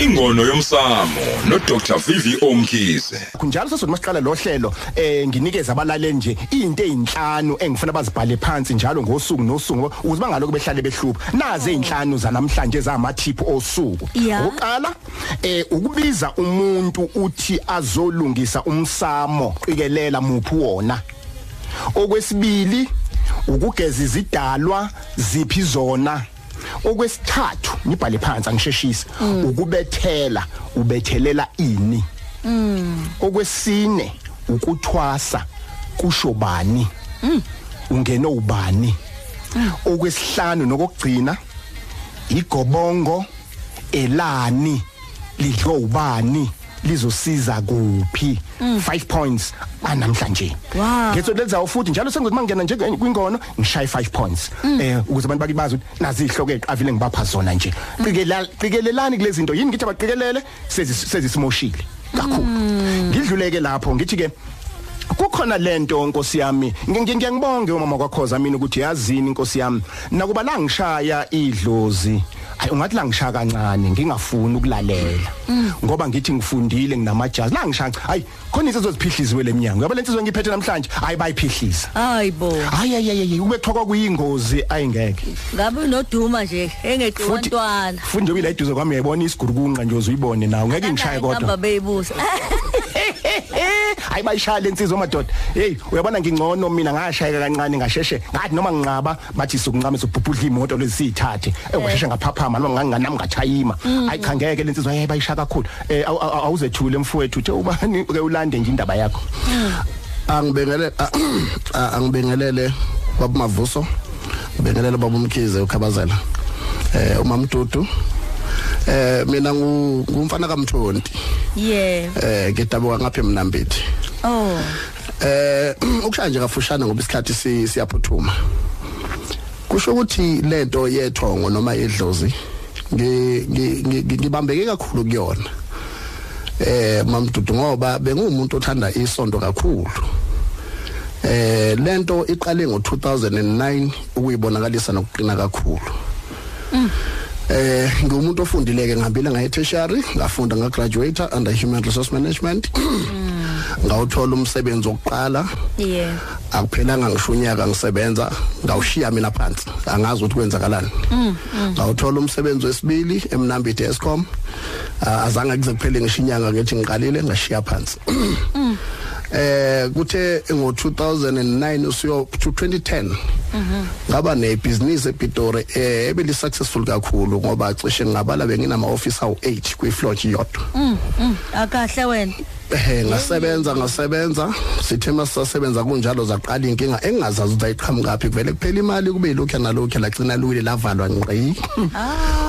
Ingono yomsamo no Dr Vivi Omkhize. kunjalo sesothi masiqala lo hlelo eh nginikeza abalaleli nje into ezinhlanu engifuna bazibhale phansi njalo ngosuku nosuku ukuze bangaloko behlale behlupha. Nazi ezinhlanu zanamhlanje ezamathiphu osuku. Oqala eh ukubiza umuntu uthi azolungisa umsamo qikelela muphi wona. Okwesibili ukugeza izidalwa ziphi zona. Okwesithathu nibhale phansi angisheshisi ukubethela ubethelela ini. Okwesine ukuthwasa kusho bani? Ungena ubani? Okwesihlanu nokugcina igobongo elani lidlo ubani? Lizosiza kuphi? 5 points. Anamhlanje Wow. ngetho lenzayo futhi njalo sengizothi mangena nje kwingono ngishaye 5 points. Eh ukuze abantu bakibazi ukuthi nazi ihloko eqavile ngibapha zona nje. Qikelela qikelelani kulezi zinto? Yini ngithi abaqikelele sezisimoshile kakhulu. Ngidluleke lapho ngithi ke kukhona lento nkosi yami. Ngi- ngi- ngiyangibonga umama kwakhoza mina ukuthi yazini inkosi yami? Nakuba la ngishaya idlozi ayi ungathi la ngishaya kancane ngingafuni ukulalela. Ngoba ngithi ngifundile nginamajazi. La ngishaya hayi khona insizwe ziphihlizwe leminyango yabo lensizwe ngiphethe namhlanje? Hayi bayiphihlisa. Hayibo hayi hayi hayi ubethokwa kuyingozi. Ayingeke ngabe unoduma nje engeqi futhi wantwana? futhi nje uyila iduze kwami uyayibona isigurukunqa nje uzuyibone nawe. Ngeke ngishaye kodwa. hamba beyibusa hayi bayishaya lensizwa madoda. Hey uyabona ngingcono mina ngashayeka kancane ngasheshe. Ngathi noma nginqaba bathi sokuncama sobhubhudla imoto lesithathe engasheshe ngaphaphama noma nganginami ngachayima. Hayi cha ngeke lensizwa hey bayishaya kakhulu. Eh awu- awu- awuzethule mfowethu uthe ubani ke ulande nje indaba yakho? Angibengele a- a- angibingelele babumavuso bengelele babumkhize ukhabazela. Eh umamdudu eh mina ngu- ngumfana kaMthonti. Yeah. Eh ngidabuka ngapha emnambithi oh. Eh ukushaya nje kafushane ngoba isikhathi si- siyaphuthuma. Kusho ukuthi lento yethongo noma edlozi ngi- ngi- ngi- ngibambeke kakhulu kuyona. Eh mamdudu ngoba bengumuntu othanda isonto kakhulu. Eh lento iqale ngo2009 ukuyibonakalisa nokuqina kakhulu. Eh ngumuntu ofundileke ngihambile ngaye tertiary ngafunda nga graduate under human resource management. Ngawuthola umsebenzi wokuqala. Yeah akuphelanga ngisho unyaka ngisebenza. Ngawushiya mina phansi. Angazi ukuthi kwenzakalani. Ngawuthola umsebenzi wesibili emnambithi escom Ah, azange kuze kuphele ngisho inyanga ngithi ngiqalile ngashiya phansi. Eh kuthe ngo2009 usiyo to 2010 ngaba nebusiness ePitori eh ebeli successful kakhulu ngoba cishe ngabala benginama office awu 8 kwifloor yodwa mm mm akahle wena. Eh ngasebenza ngasebenza. Sithe masasebenza kunjalo zaqala inkinga engazazi ukuthi ayiqhamuka kaphi vele kuphela imali kube lokho nalokho lagcina luwile lavalwa ngqi. Ah.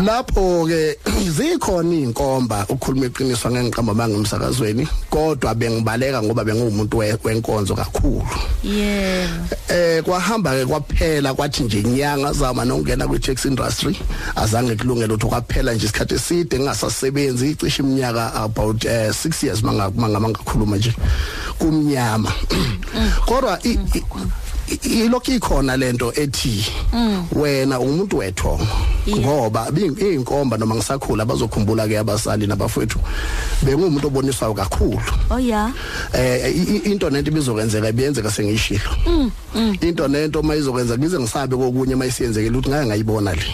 Lapho ke zikhona inkomba ukukhuluma iqiniso ngengiqamba mangimsakazweni kodwa bengibaleka ngoba bengumuntu we- wenkonzo kakhulu. Yeah. Eh kwahamba ke kwaphela kwathi nje inyanga zama nokungena kwi tax industry azange kulungele ukuthi kwaphela nje isikhathi eside ngingasasebenzi icishe iminyaka about 6 years manga manga ngakhuluma nje kumnyama. Kodwa i- i- i- ilokhu ikhona lento ethi wena umuntu wethongo ngoba inkomba noma ngisakhula bazokhumbula ke abasali nabafowethu bengumuntu oboniswayo kakhulu. Oh yeah eh i- i- into nento ibizokwenzeka ibiyenzeka sengishilo into nento mayizokwenza ngize ngisabe kokunye mayisiyenzekile ukuthi ngeke ngayibona le.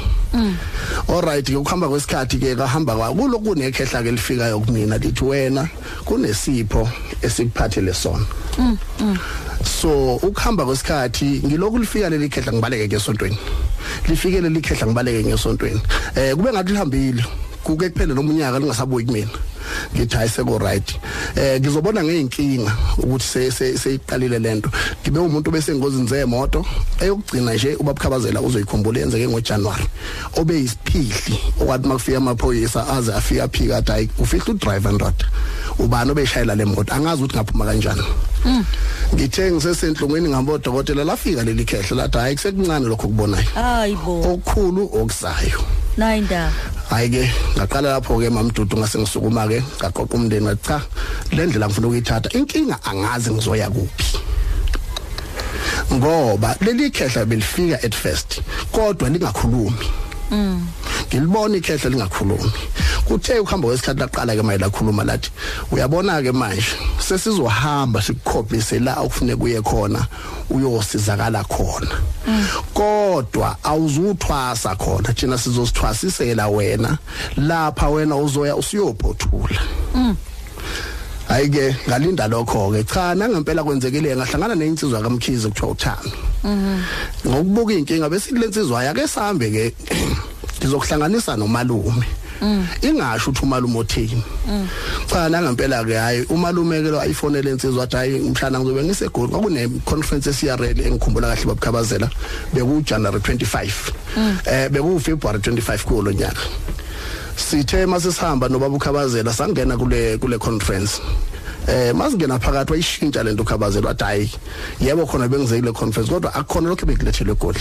Alright ke ukuhamba kwesikhathi ke kahamba kwa kuloko kunekhehla ke lifikayo kumina lithi wena kunesipho esikuphathele sona. So ukuhamba kwesikhathi ngilokhu lifika leli khehla ngibaleke ngesontweni. Lifike leli khehla ngibaleke ngesontweni. Eh kube ngathi lihambile. Kuke kuphele nomunyaka lingasabuyi kumina. Ngithi hayi seko right eh ngizobona ngeinkinga ukuthi se- se- seyiqalile lento ngibe umuntu bese ngozini zemoto eyokugcina nje ubabukhabazela uzoyikhumbula yenzeke ngoJanuary obe isiphihli okwathi makufika amaphoyisa aze afika aphika athi hayi ufihla udriver ndoda. Ubani obeshayela le moto? Angazi ukuthi ngaphuma kanjani. Ngithe ngisesenhlungweni ngabodokotela lafika leli khehla lathi hayi kusekuncane lokho kubonayo hayibo okukhulu okuzayo nayindaba hayi ke ngaqala lapho ke mamdudu ngase ngisukuma ke ngaqoqa umndeni ngathi cha le ndlela ngifuna ukuyithatha inkinga angazi ngizoya kuphi. Ngoba leli khehla belifika at first kodwa lingakhulumi. Ngilibona ikhehla lingakhulumi. Kuthe ukuhamba kwesikhathi laqala ke manje lakhuluma lathi uyabona ke manje sesizohamba sikukhombise la okufuneka kuye khona uyosizakala khona. Kodwa awuzuthwasa khona thina sizosithwasisela wena lapha wena uzoya usiyophothula. Hayi ke ngalinda lokho ke cha nangempela kwenzekile ngahlangana neinsizwa kaMkhize kuthiwa uthando. Ngokubuka inkinga bese kulensizwa yake sambe ke ngizokuhlanganisa nomalume. Ingasho ukuthi umalume othini cha nangempela ke hayi umalume ke lo iPhone lensizwa wathi hayi mhlana ngizobe ngisegoli kwakune conference eCRL engikhumbula kahle babukhabazela beku January 25 eh beku February 25 kulo nyaka. Sithe masisihamba nobaba ukhabazela sangena kule kule conference. Eh masingena phakathi wayishintsha lento ukhabazela wathi hayi yebo khona bengize kule conference kodwa akukhona lokho bekulethelwe egoli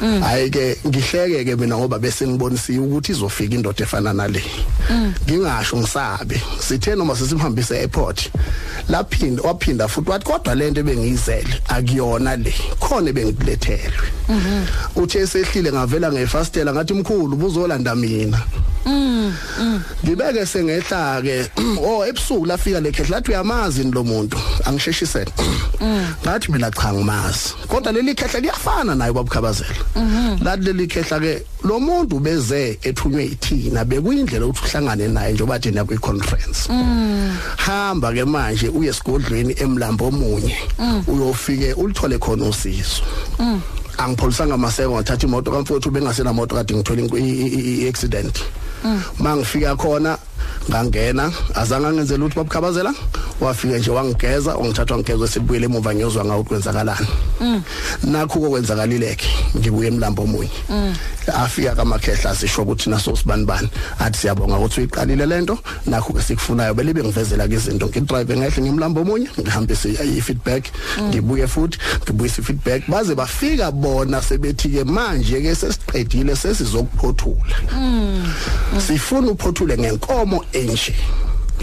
hayi ke ngihleke ke mina ngoba bese ngibonisiwe ukuthi izofika indoda efana nale. Ngingasho ngisabe sithe noma sesimhambise airport laphinda waphinda futhi wathi kodwa lento bengiyizele akuyona le khona bengikulethelwe uthe sehlile ngavela ngefastela ngathi mkhulu buzolanda mina. Ngibeke sengehla ke oh ebusuku lafika lekhehla lathi uyamazi lo muntu angisheshisele ngathi mina cha ngimazi kodwa leli khehla liyafana naye babukhabazela lathi leli khehla ke lo muntu beze ethunywe ithina bekuyindlela ukuthi uhlangane naye njengoba thina kwi conference hamba ke manje uye esigodlweni emlambo omunye uyofike ulithole khona usizo angipholisanga maseko ngathatha imoto kamfowethu bengasena moto kade ngithola i-accident mangifika khona ngangena azange ngenzele ukuthi babukhabazela wafika nje wangigeza wangithatha wangigeza sibuyele emuva ngiyozwa ngawo kwenzakalani. Nakho kokwenzakalileke ngibuye emlambo omunye. Afika kamakhehla sisho ukuthi naso sibanibani. Athi siyabonga ukuthi uyiqalile lento nakho ke sikufunayo belibe ngivezela ke izinto ngidrive ngehle ngimlambo omunye ngihambise i-feedback. Ngibuye futhi ngibuyisa i-feedback baze bafika bona sebethi ke manje ke sesiqedile sesizokuphothula sifuna uphothule ngenkomo enje.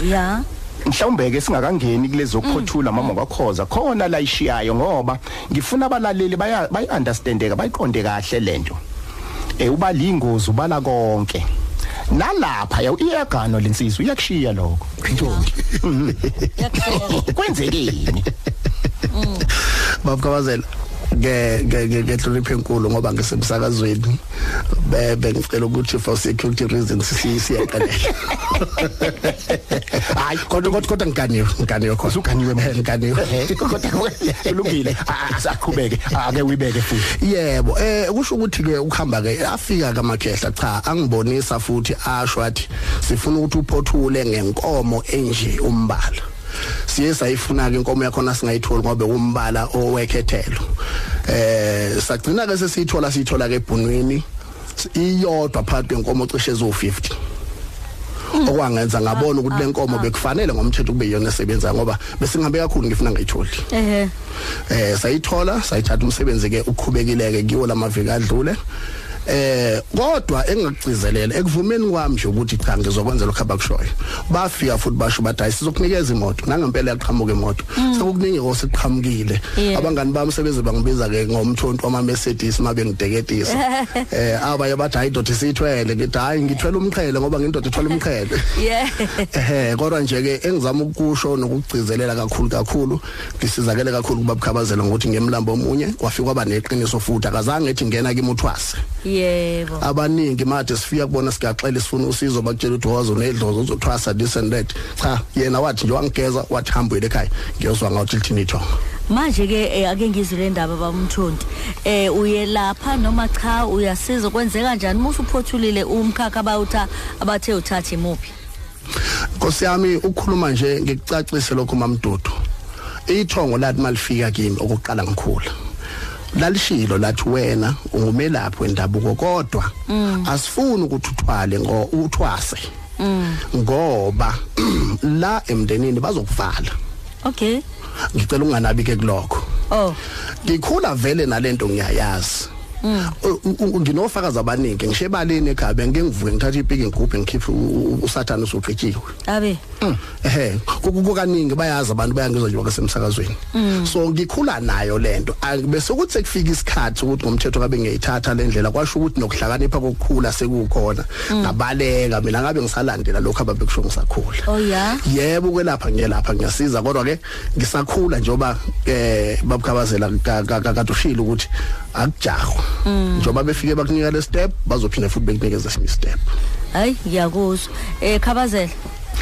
Ya. Mhlawumbe ke singakangeni kulezo kuphothula mama kwakhoza khona la ishiyayo ngoba ngifuna abalaleli baya bayi understandeka bayiqonde kahle lento eh uba lingozi ubala konke. Nalapha yaw iyagano lensizwe iyakushiya lokho. Ntombi kwenzekeni? Babukabazela hloniphe enkulu ngoba ngisemsakazweni. Bebe ngicela ukuthi for security reasons siyaqalela. Hayi kodwa kodwa kodwa ngiganiwe ngiganiwe khona. Usuganiwe manje. Ngiganiwe kodwa kulungile asaqhubeke ake uyibeke futhi. Yebo eh kusho ukuthi ke ukuhamba ke afika kamakhehla cha angibonisa futhi asho athi sifuna ukuthi uphothule ngenkomo enje umbala. Siye sayifuna ke inkomo yakho singayitholi ngoba umbala owekhethelo. Eh sagcina ke sesithola sithola ke ebhunwini. Iyodwa phakathi kwenkomo cishe zo 50 okwangenza ngabona ukuthi lenkomo bekufanele ngomthetho kube yiyona esebenza ngoba besingabe kakhulu ngifuna ngayitholi. Ehe. Eh sayithola sayithatha umsebenzi ke uqhubekile ke kiwo lamaviki adlule. Eh kodwa engakugcizelela ekuvumeni kwami nje ukuthi cha ngizokwenza lokho abakushoyo. Bafika futhi basho bathi hayi sizokunikeza imoto. Nangempela yaqhamuka imoto. Sekukuningi osiqhamukile Yeah. abangani bami sebeze bangibiza ke ngomthonto wama Mercedes mabe ngideketisa eh abaye bathi hayi dothi sithwele ngithi hayi ngithwele umqhele ngoba ngindoda ethwele umqhele. Yeah. Ehe kodwa nje ke engizama ukusho nokugcizelela kakhulu kakhulu ngisizakele kakhulu kubabukhabazela ngokuthi ngemlambo omunye wafika kwaba neqiniso futhi. Akazange ethi ngena kimuthwase yebo. Abaningi manje sifika kubona sigaxela sifuna usizo bakutshela ukuthi wazo nedlozo uzothwasa this and that. Cha yena wathi nje wangigeza wathi hambile ekhaya. Ngiyozwa ngathi lithini ithonga manje ke eh, ake ngizwe le ndaba bamthonti eh uye lapha noma cha uyasiza kwenzeka kanjani musu uphothulile umkhakha abawutha abathe uthatha imuphi? Nkosi yami ukukhuluma nje ngikucacise lokho mamdudu ithongo lathi malifika kimi okuqala ngikhula. Lalishilo lathi wena ungumelaphi wendabuko kodwa asifuni ukuthi uthwale ngo uthwase. Ngoba la emndenini bazokuvala. Okay. Ngicela unganabi ke kulokho. Oh. Ngikhula vele nalento ngiyayazi. Nginofakazi abaningi ngishe ebaleni ekhaya bengike ngivuke ngithatha ipiki ngigubhe ngikhiphe usathane usugqitshiwe abe. Ehe kukaningi bayazi abantu bayangizwa nje kwasemsakazweni so ngikhula nayo lento bese ukuthi sekufika isikhathi ukuthi ngomthetho kabe ngiyayithatha le ndlela kwasho ukuthi nokuhlakanipha kokukhula sekukhona. Ngabaleka mina ngabe ngisalandela lokho ababekusho ngisakhula. Oh ya? Yebo kwelapha ngiyelapha ngiyasiza kodwa ke ngisakhula njoba eh babukhabazela kade ushilo ukuthi akujahwa njoba befike bakunika le step bazophinda futhi bekunikeza esinye step hayi ngiyakuzwa. Eh khabazela.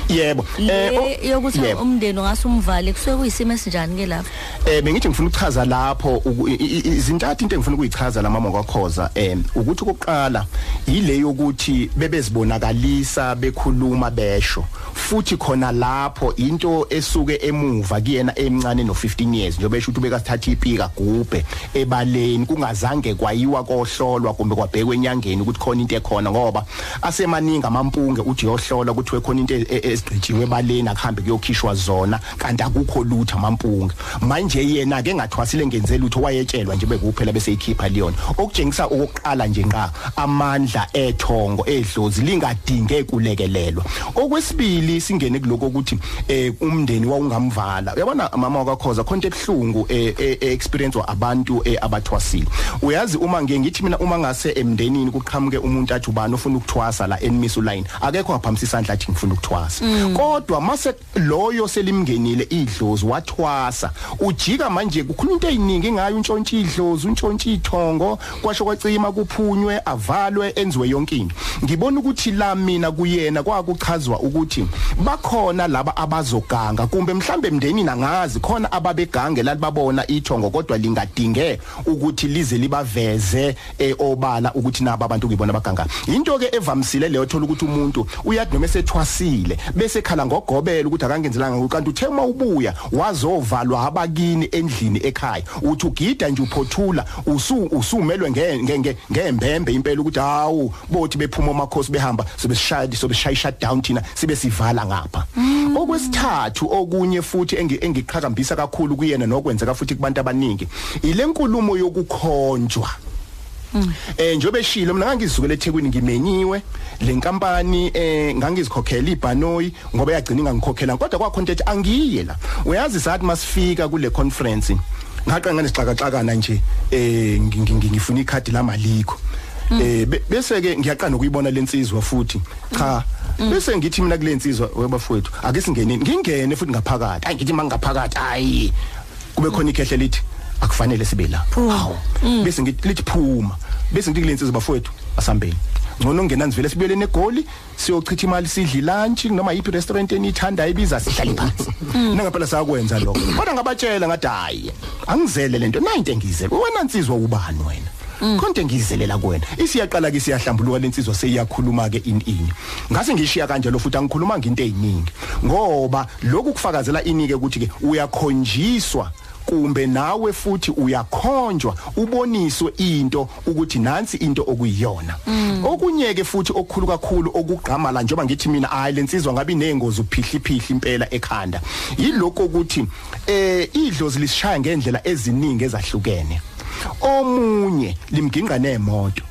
Yebo. Eh o- le yokuthi umndeni ungasumvali kusuke kuyisimo esinjani ke lapho? Eh bengithi ngifuna ukuchaza lapho izintathu into engifuna ukuyichaza la mama kwakhoza eh ukuthi kokuqala yile yokuthi bebezibonakalisa bekhuluma besho futhi khona lapho into esuke emuva kuyena emncane no 15 years njengoba esho ukuthi ubekasithatha ipika gubhe ebaleni kungazange kwayiwa kohlolwa kumbe kwabhekwe enyangeni ukuthi khona into ekhona ngoba asemaningi amampunge uthi yohlola ukuthi khona into e- e- esigqitshiwe ebaleni akuhambe kuyokhishwa zona kanti akukho lutho amampunge manje yena ke ngathwasile ngenzela lutho wayetshelwa nje bekuphela bese ikhipha liyona okutshengisa okokuqala nje nqa amandla ethongo edlozi lingadinge kulekelelwa. Okwesibili singene kuloko ukuthi eh umndeni wawungamvala. Uyabona mama wakakhoza khonto ebhlungu eh eh, experience abantu eh, abathwasile uyazi uma ngiye ngithi mina uma ngase emndenini kuqhamuke umuntu athi ubani ofuna ukuthwasa la enimiso line akekho ngaphambisa isandla athi ngifuna ukuthwasa. Kodwa mase loyo selimngenile idlozi wathwasa. Ujika manje kukhulunywa into eziningi ngayo untshontshe idlozi untshontshe ithongo kwasho kwacima kuphunywe avalwe enziwe yonke into. Ngibona ukuthi la mina kuyena kwakuchazwa ukuthi bakhona laba abazoganga kumbe mhlambe emndenini angazi khona ababegange lalibabona ithongo kodwa lingadinge ukuthi lize libaveze eh, obala ukuthi nabo abantu kuyibona baganga into ke evamsile leyo thola ukuthi umuntu uyathi noma esethwasile bese khala ngogobela ukuthi akangenzelanga ngakho kanti uthe uma ubuya wazovalwa abakini endlini ekhaya. Uthi ugida nje uphothula usu usumelwe nge- nge- nge- ngembembe impela ukuthi hawu bothi bephuma amakhosi behamba sobe sishaya sobe shaya shut down thina sibe sivala ngapha. Okwesithathu okunye futhi engi- engiqhakambisa kakhulu kuyena nokwenzeka futhi kubantu abaningi ile nkulumo yokukhonjwa. Eh njobe shilo mina ngangizukela eThekwini ngimenyiwe. Lenkampani eh ngangizikhokhela ibhanoyi ngoba yagcina ingangikhokhela. Kodwa kwakhonto ethi angiye la. Uyazi sathi masifika kule conference ngaqanga nesixakaxakana nje eh ngi- ngi- ngifuna ikhadi lamalikho. Eh be- bese ke ngiyaqana ukuyibona lensizwa futhi. Cha. Bese ngithi mina kule nsizwa webafowethu ake singeneni ngingene futhi ngaphakathi. Ayi ngithi mangaphakathi ayi kube khona ikhehle lithi akufanele sibe la hawu. Bese ngithi lithi phuma. Bese ngithi kulensizwa bafowethu asambeni ngcono ungena nivele sibuyele negoli siyochitha imali sidli lunch noma yipi restaurant enithandayo ibiza sihlale phansi. Nangaphela sakwenza lokho. Kodwa ngabatshela ngathi hayi angizele lento nayi into engizele wena nsizwa ubani wena? Konke ngiyizelela kuwena. Isiyaqala ke siyahlambuluka lensizwa seyiyakhuluma ke in ini ngase ngishiya kanjalo futhi angikhuluma into eziningi ngoba lokhu kufakazela inike ukuthi ke uyakhonjiswa kumbe nawe futhi uyakhonjwa uboniswe into ukuthi nansi into okuyiyona. Okunye ke futhi okukhulu kakhulu okugqama la njengoba ngithi mina hayi lensizwa ngabe inengozi uphihli phihli impela ekhanda yiloko ukuthi eh idlozi lisishaya ngendlela eziningi ezahlukene. Omunye limginqa nemoto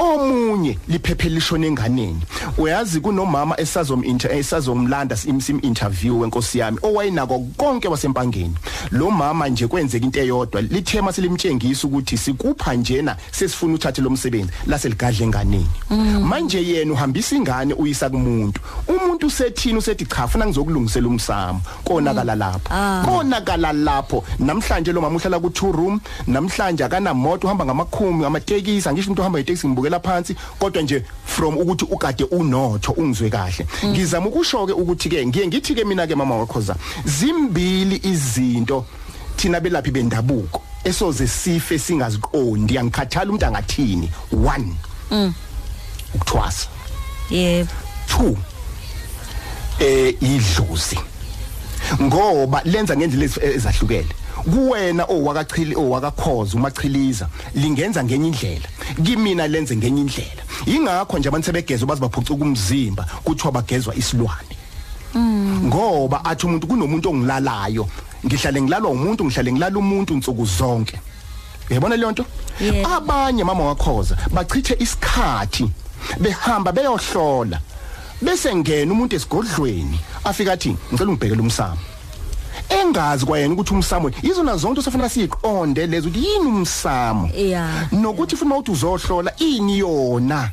omunye liphephela lishona enganeni. Uyazi kunomama esazom esazomlanda sim interview wenkosi yami owayinako konke wasempangeni. Lo mama nje kwenzeka into eyodwa lithema selimtshengisa ukuthi sikupha njena sesifuna uthathe lo msebenzi laseligadle enganeni. Manje yena uhambisa ingane uyisa kumuntu. Umuntu usethini usethi cha funa ngizokulungisela umsamo? Konakala lapho. Konakala lapho. Namhlanje lo mama uhlala ku two room namhlanje akanamoto uhamba ngamakhumi ngamatekisi angisho umuntu uhamba ngetekisi ngibukela phansi kodwa nje from ukuthi ukade unotho ungizwe kahle. Ngizama ukusho ke ukuthi ke ngiye ngithi ke mina ke mama wakhoza zimbili izinto thina belaphi bendabuko esoze sife singaziqondi angikhathala umuntu angathini? One. Ukuthwasa. Yebo. Two. Eh idlozi. Ngoba lenza ngendlela ezahlukene. Kuwena owakachili owakakhoza umachiliza. Lingenza ngenye indlela. Kimina lenze ngenye indlela. Ingakho nje abantu sebegeza bazi baphucuka umzimba kuthiwa bagezwa isilwane. Ngoba athi umuntu kunomuntu ongilalayo. Ngihlale ngilalwa umuntu ngihlale ngilala umuntu insuku zonke. Uyabona le nto? Abanye mama wakhoza bachithe isikhathi behamba beyohlola. Bese ngena umuntu esigodlweni afika athi ngicela ungibhekele umsamo. Engazi kwayena ukuthi umsamo yizona zonke usafanele siqonde lezo ukuthi yini umsamo? Yeah. nokuthi futhi mawuthi uzohlola ini yona.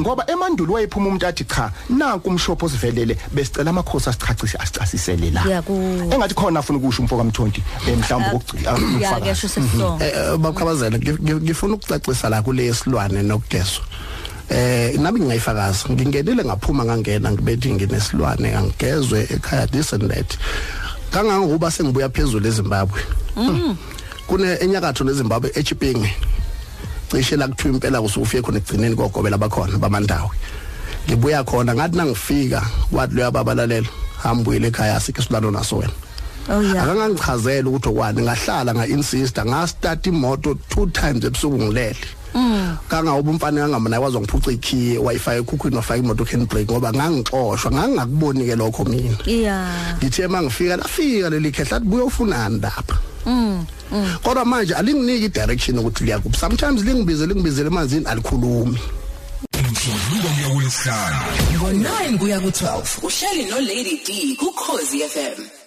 Ngoba emandulo wayephuma umuntu athi cha nanku umshopho osivelele besicela amakhosi asichachise asichasisele la. Engathi khona afuna ukusho umfoka mthonti eh, mhlawumbe kokugcina ya ke sho sesisonke Eh, eh, bakuqhabazela ngif- ngif- ngifuna ukucacisa la kule silwane nokugezwa eh nami ngingayifakaza ngingenile ngaphuma ngangena ngibethi nginesilwane angigezwe ekhaya this and that. Kangangokuba sengibuya phezulu eZimbabwe. Kune enyakatho neZimbabwe eChipinge cishe la kuthiwa impela kusufike khona egcineni kogobela bakhona bamandawo ngibuya khona ngathi nangifika wathi lo yababalalela hambuyile ekhaya sikhe silano naso wena. Oh ya akangangichazela ukuthi okwani ngahlala nga insista nga start imoto two times ebusuku ngilele. Kangawoba umfana ngangamna kwazi ngiphuca ikhiye wifi ekhukhwini wafaka imoto can break ngoba ngangixoshwa ngangakuboni ke lokho mina. Yeah ngithe mangifika lafika leli khehla lathi buya ufunani lapha? Kodwa manje alinginiki direction ukuthi liyakuphi sometimes lingibize lingibizele emanzini alikhulumi. Umsombuluko kuya kulesihlanu ngo-9 kuya ku-12 uhleli nolady d kukhozi fm